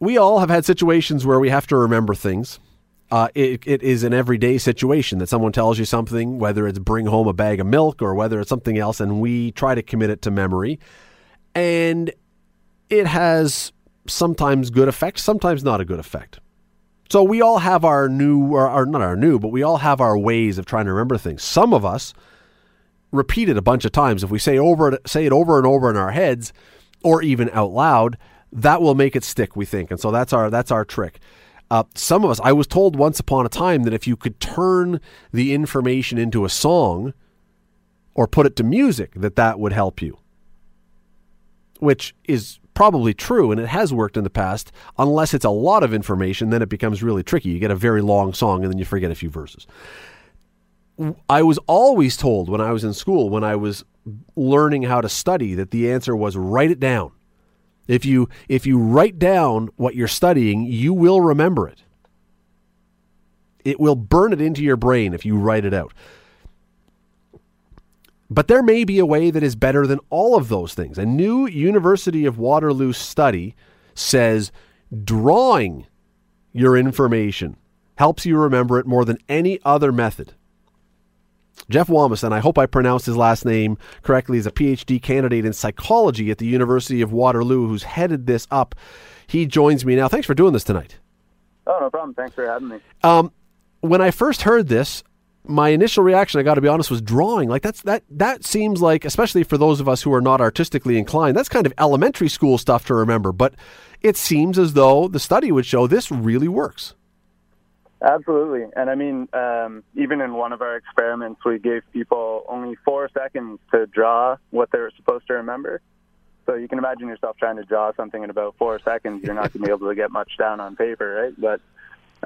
we all have had situations where we have to remember things. Uh, it, it is an everyday situation that someone tells you something, whether it's bring home a bag of milk or whether it's something else, and we try to commit it to memory. And it has sometimes good effect, sometimes not a good effect. So we all have our new, or, or not our new, but we all have our ways of trying to remember things. Some of us repeat it a bunch of times. If we say over say it over and over in our heads, or even out loud, that will make it stick. We think, and so that's our that's our trick. Uh, some of us, I was told once upon a time that if you could turn the information into a song or put it to music, that that would help you. Which is probably true, and it has worked in the past. Unless it's a lot of information, then it becomes really tricky. You get a very long song, and then you forget a few verses. I was always told when I was in school, when I was learning how to study, that the answer was write it down. If you if you write down what you're studying, you will remember it. It will burn it into your brain if you write it out. But there may be a way that is better than all of those things. A new University of Waterloo study says drawing your information helps you remember it more than any other method. Jeff Wamison, I hope I pronounced his last name correctly, is a PhD candidate in psychology at the University of Waterloo who's headed this up. He joins me now. Thanks for doing this tonight. Oh, no problem. Thanks for having me. Um, when I first heard this, my initial reaction, I got to be honest, was drawing. Like that's that that seems like, especially for those of us who are not artistically inclined, that's kind of elementary school stuff to remember. But it seems as though the study would show this really works. Absolutely. And I mean, um, even in one of our experiments, we gave people only four seconds to draw what they were supposed to remember. So you can imagine yourself trying to draw something in about four seconds. You're not going to be able to get much down on paper, right? But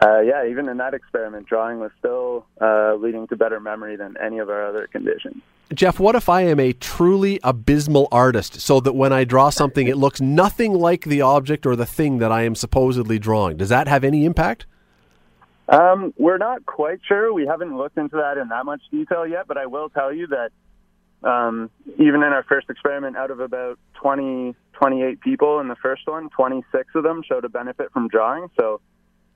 uh, yeah, even in that experiment, drawing was still uh, leading to better memory than any of our other conditions. Jeff, what if I am a truly abysmal artist so that when I draw something, it looks nothing like the object or the thing that I am supposedly drawing? Does that have any impact? Um, we're not quite sure. We haven't looked into that in that much detail yet, but I will tell you that um, even in our first experiment, out of about 20, 28 people in the first one, 26 of them showed a benefit from drawing. So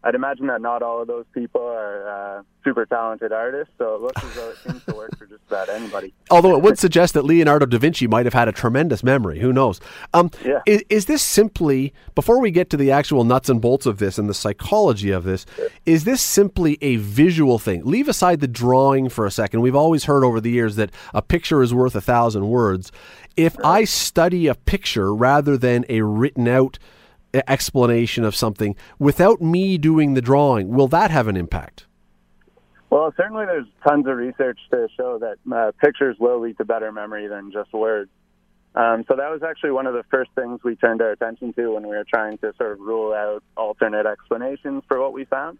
I'd imagine that not all of those people are uh, super talented artists, so it looks as though it seems to work for just about anybody. Although it would suggest that Leonardo da Vinci might have had a tremendous memory. Who knows? Um, yeah. is, is, this simply, before we get to the actual nuts and bolts of this and the psychology of this, is this simply a visual thing? Leave aside the drawing for a second. We've always heard over the years that a picture is worth a thousand words. If right. I study a picture rather than a written out explanation of something without me doing the drawing, will that have an impact? Well, certainly there's tons of research to show that uh, pictures will lead to better memory than just words. Um, so that was actually one of the first things we turned our attention to when we were trying to sort of rule out alternate explanations for what we found.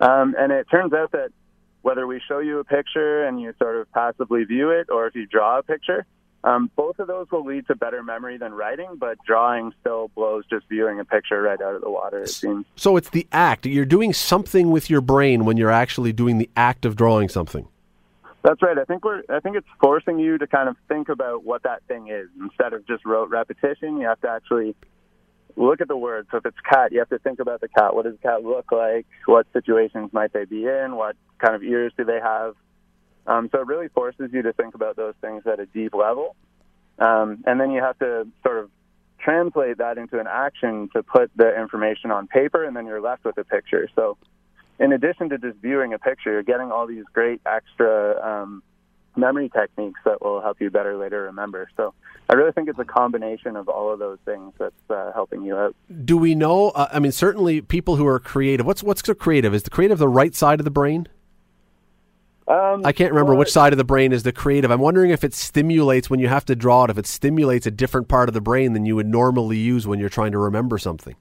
Um, and it turns out that whether we show you a picture and you sort of passively view it, or if you draw a picture, um, both of those will lead to better memory than writing, but drawing still blows just viewing a picture right out of the water, it seems. So it's the act. You're doing something with your brain when you're actually doing the act of drawing something. That's right. I think we're. I think it's forcing you to kind of think about what that thing is instead of just rote repetition. You have to actually look at the word. So if it's cat, you have to think about the cat. What does the cat look like? What situations might they be in? What kind of ears do they have? Um, so it really forces you to think about those things at a deep level. Um, and then you have to sort of translate that into an action to put the information on paper, and then you're left with a picture. So, in addition to just viewing a picture, you're getting all these great extra um, memory techniques that will help you better later remember. So, I really think it's a combination of all of those things that's uh, helping you out. Do we know? Uh, I mean, certainly people who are creative. What's what's the creative? Is the creative the right side of the brain? Um, I can't remember well, which side of the brain is the creative. I'm wondering if it stimulates when you have to draw it, if it stimulates a different part of the brain than you would normally use when you're trying to remember something.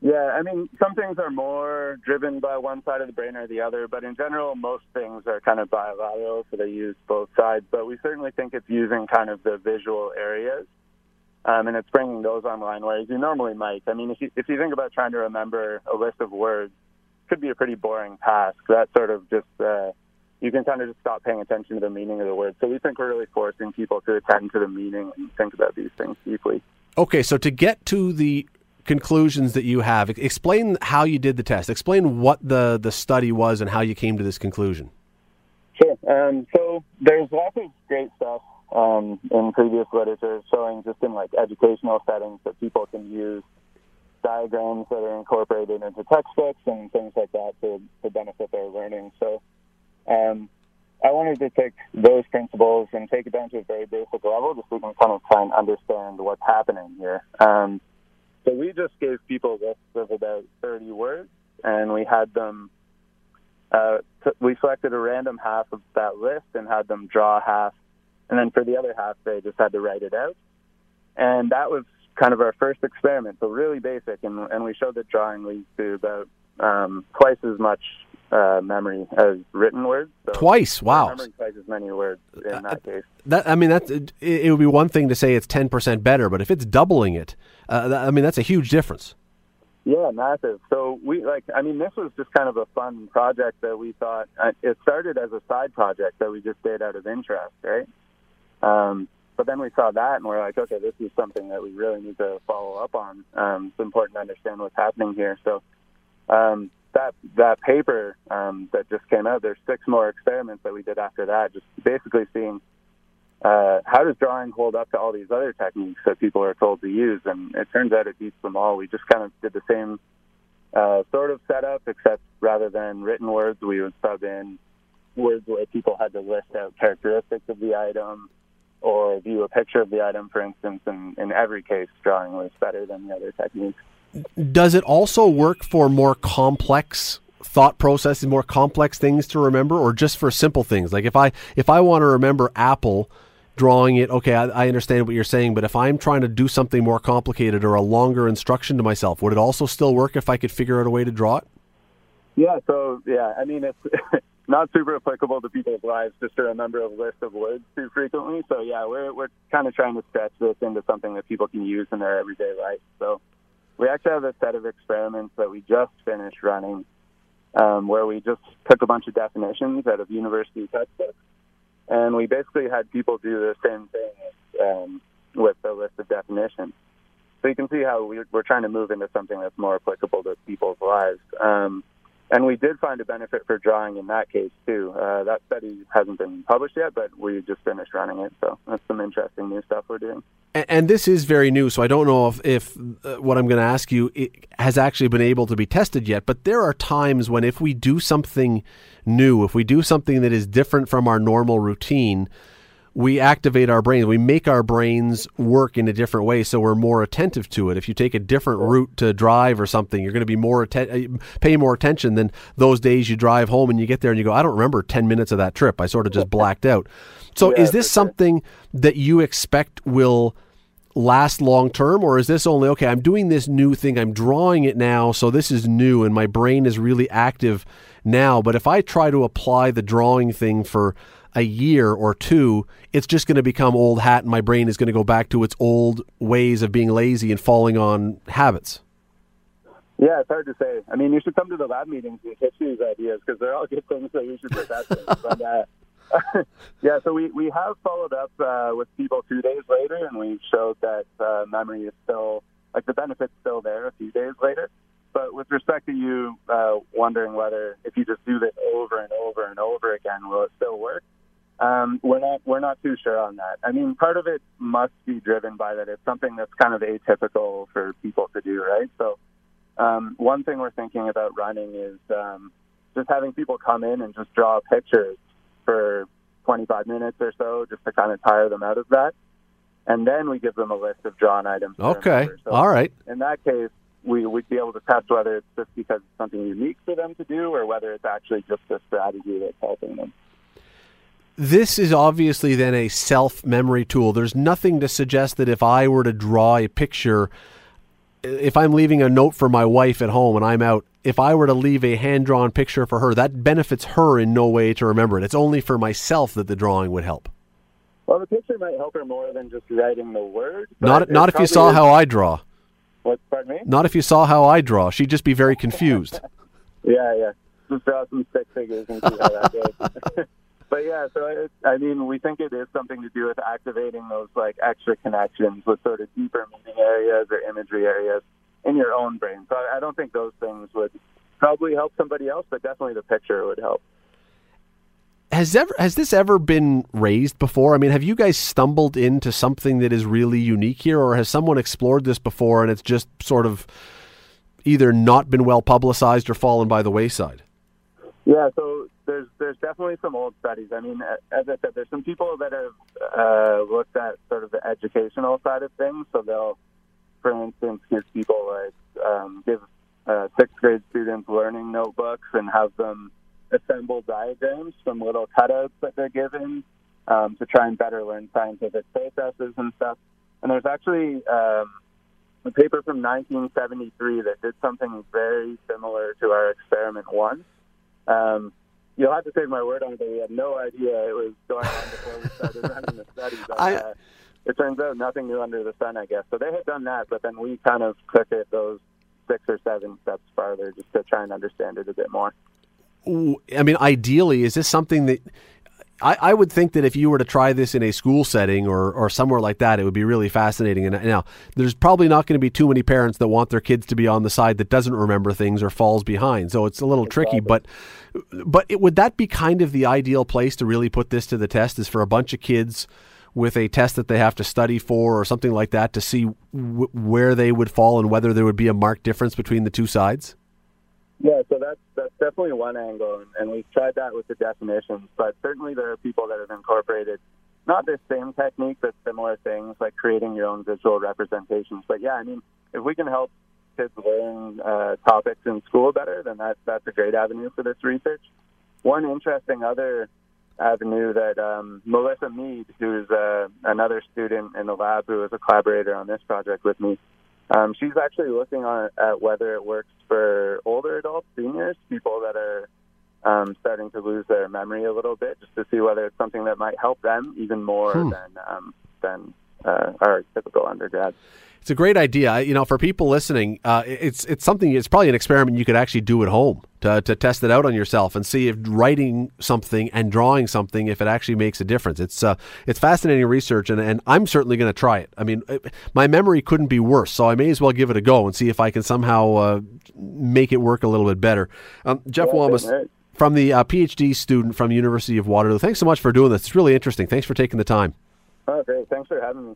Yeah, I mean, some things are more driven by one side of the brain or the other, but in general, most things are kind of bilateral, so they use both sides. But we certainly think it's using kind of the visual areas, um, and it's bringing those online, whereas you normally might. I mean, if you, if you think about trying to remember a list of words, it could be a pretty boring task. That sort of just uh, you can kind of just stop paying attention to the meaning of the word. So we think we're really forcing people to attend to the meaning and think about these things deeply. Okay, so to get to the conclusions that you have. Explain how you did the test. Explain what the, the study was and how you came to this conclusion. Sure. Um, so there's lots of great stuff um, in previous literature showing just in like educational settings that people can use diagrams that are incorporated into textbooks and things like that to, to benefit their learning. So um, I wanted to take those principles and take it down to a very basic level just so we can kind of try and understand what's happening here. Um, so we just gave people lists of about 30 words and we had them uh, we selected a random half of that list and had them draw half, and then for the other half, they just had to write it out. And that was kind of our first experiment, so really basic, and, and we showed that drawing leads to about um, twice as much uh, memory as written words. So twice, wow! Remembering twice as many words in uh, that case. That I mean, that's it, it, would be one thing to say it's ten percent better, but if it's doubling it, uh, that, I mean, that's a huge difference. Yeah, massive. So we like, I mean, this was just kind of a fun project that we thought. Uh, it started as a side project that we just did out of interest, right? Um, but then we saw that and we're like, okay, this is something that we really need to follow up on. Um, it's important to understand what's happening here. So um, that that paper um, that just came out, there's six more experiments that we did after that, just basically seeing uh, how does drawing hold up to all these other techniques that people are told to use? And it turns out it beats them all. We just kind of did the same uh, sort of setup, except rather than written words, we would sub in words where people had to list out characteristics of the item or view a picture of the item, for instance. And in every case, drawing was better than the other techniques. Does it also work for more complex thought processes, more complex things to remember, or just for simple things? Like if I if I want to remember apple drawing it, okay, I, I, understand what you're saying, but if I'm trying to do something more complicated or a longer instruction to myself, would it also still work if I could figure out a way to draw it? Yeah, so yeah, I mean it's not super applicable to people's lives just to remember a list of words too frequently. So yeah, we're we're kind of trying to stretch this into something that people can use in their everyday life. So we actually have a set of experiments that we just finished running, um, where we just took a bunch of definitions out of university textbooks and we basically had people do the same thing um, with the list of definitions. So you can see how we're, trying to move into something that's more applicable to people's lives. Um, and we did find a benefit for drawing in that case too. Uh, that study hasn't been published yet, but we just finished running it, so that's some interesting new stuff we're doing. And, and this is very new, so I don't know if, if uh, what I'm going to ask you has actually been able to be tested yet. But there are times when if we do something new, if we do something that is different from our normal routine, we activate our brains. We make our brains work in a different way, so we're more attentive to it. If you take a different route to drive or something, you're going to be more atten- uh, pay more attention than those days you drive home and you get there and you go, I don't remember ten minutes of that trip. I sort of just blacked out. So, yeah, is this something that you expect will last long term, or is this only okay? I'm doing this new thing. I'm drawing it now, so this is new, and my brain is really active now. But if I try to apply the drawing thing for a year or two, it's just going to become old hat, and my brain is going to go back to its old ways of being lazy and falling on habits. Yeah, it's hard to say. I mean, you should come to the lab meetings and pitch these ideas because they're all good things that we should be testing. but uh, yeah, so we, we have followed up uh, with people two days later, and we showed that uh, memory is still like the benefit's still there a few days later. But with respect to you uh, wondering whether if you just do this over and over and over again, will it still work? Um, we're not we're not too sure on that. I mean, part of it must be driven by that it's something that's kind of atypical for people to do, right? So, um, one thing we're thinking about running is um, just having people come in and just draw pictures for 25 minutes or so, just to kind of tire them out of that, and then we give them a list of drawn items. Okay, so all right. In that case, we would be able to test whether it's just because it's something unique for them to do, or whether it's actually just a strategy that's helping them this is obviously then a self memory tool. There's nothing to suggest that if I were to draw a picture, if I'm leaving a note for my wife at home and I'm out, if I were to leave a hand drawn picture for her, that benefits her in no way to remember it. It's only for myself that the drawing would help. Well, the picture might help her more than just writing the word. Not not if you saw is... how I draw. What? Pardon me. Not if you saw how I draw. She'd just be very confused. yeah, yeah. Just draw some stick figures and see how that goes. but yeah, so it, I mean, we think it is something to do with activating those like extra connections with sort of deeper meaning areas or imagery areas in your own brain. So I, I don't think those things would probably help somebody else, but definitely the picture would help. Has ever has this ever been raised before? I mean, have you guys stumbled into something that is really unique here, or has someone explored this before and it's just sort of either not been well publicized or fallen by the wayside? Yeah, so there's there's definitely some old studies. I mean, as I said, there's some people that have uh, looked at sort of the educational side of things. So they'll, for instance, give people like um, give uh, sixth grade students learning notebooks and have them assemble diagrams from little cutouts that they're given um, to try and better learn scientific processes and stuff. And there's actually um, a paper from 1973 that did something very similar to our experiment once. Um, you'll have to take my word on it, but we had no idea it was going on before we started running the study. But, I, uh, it turns out nothing new under the sun, I guess. So they had done that, but then we kind of took it those six or seven steps farther just to try and understand it a bit more. I mean, ideally, is this something that I, I, would think that if you were to try this in a school setting or, or somewhere like that, it would be really fascinating. And uh, now, there's probably not going to be too many parents that want their kids to be on the side that doesn't remember things or falls behind. So it's a little exactly. tricky. But but it, would that be kind of the ideal place to really put this to the test? Is for a bunch of kids with a test that they have to study for or something like that to see w- where they would fall and whether there would be a marked difference between the two sides? Yeah, so that's that's definitely one angle, and we've tried that with the definitions. But certainly, there are people that have incorporated not the same technique, but similar things like creating your own visual representations. But yeah, I mean, if we can help kids learn uh, topics in school better, then that that's a great avenue for this research. One interesting other avenue that um, Melissa Meade, who's uh, another student in the lab who was a collaborator on this project with me, um, she's actually looking on, at whether it works for older adults, seniors, people that are um, starting to lose their memory a little bit, just to see whether it's something that might help them even more hmm. than um, than uh, our typical undergrads. It's a great idea. You know, for people listening, uh, it's it's something. It's probably an experiment you could actually do at home to to test it out on yourself and see if writing something and drawing something if it actually makes a difference. It's uh, it's fascinating research, and, and I'm certainly going to try it. I mean, my memory couldn't be worse, so I may as well give it a go and see if I can somehow uh, make it work a little bit better. Um, Jeff yeah, Wammes, from the uh, PhD student from University of Waterloo. Thanks so much for doing this. It's really interesting. Thanks for taking the time. Oh, great. Thanks for having me.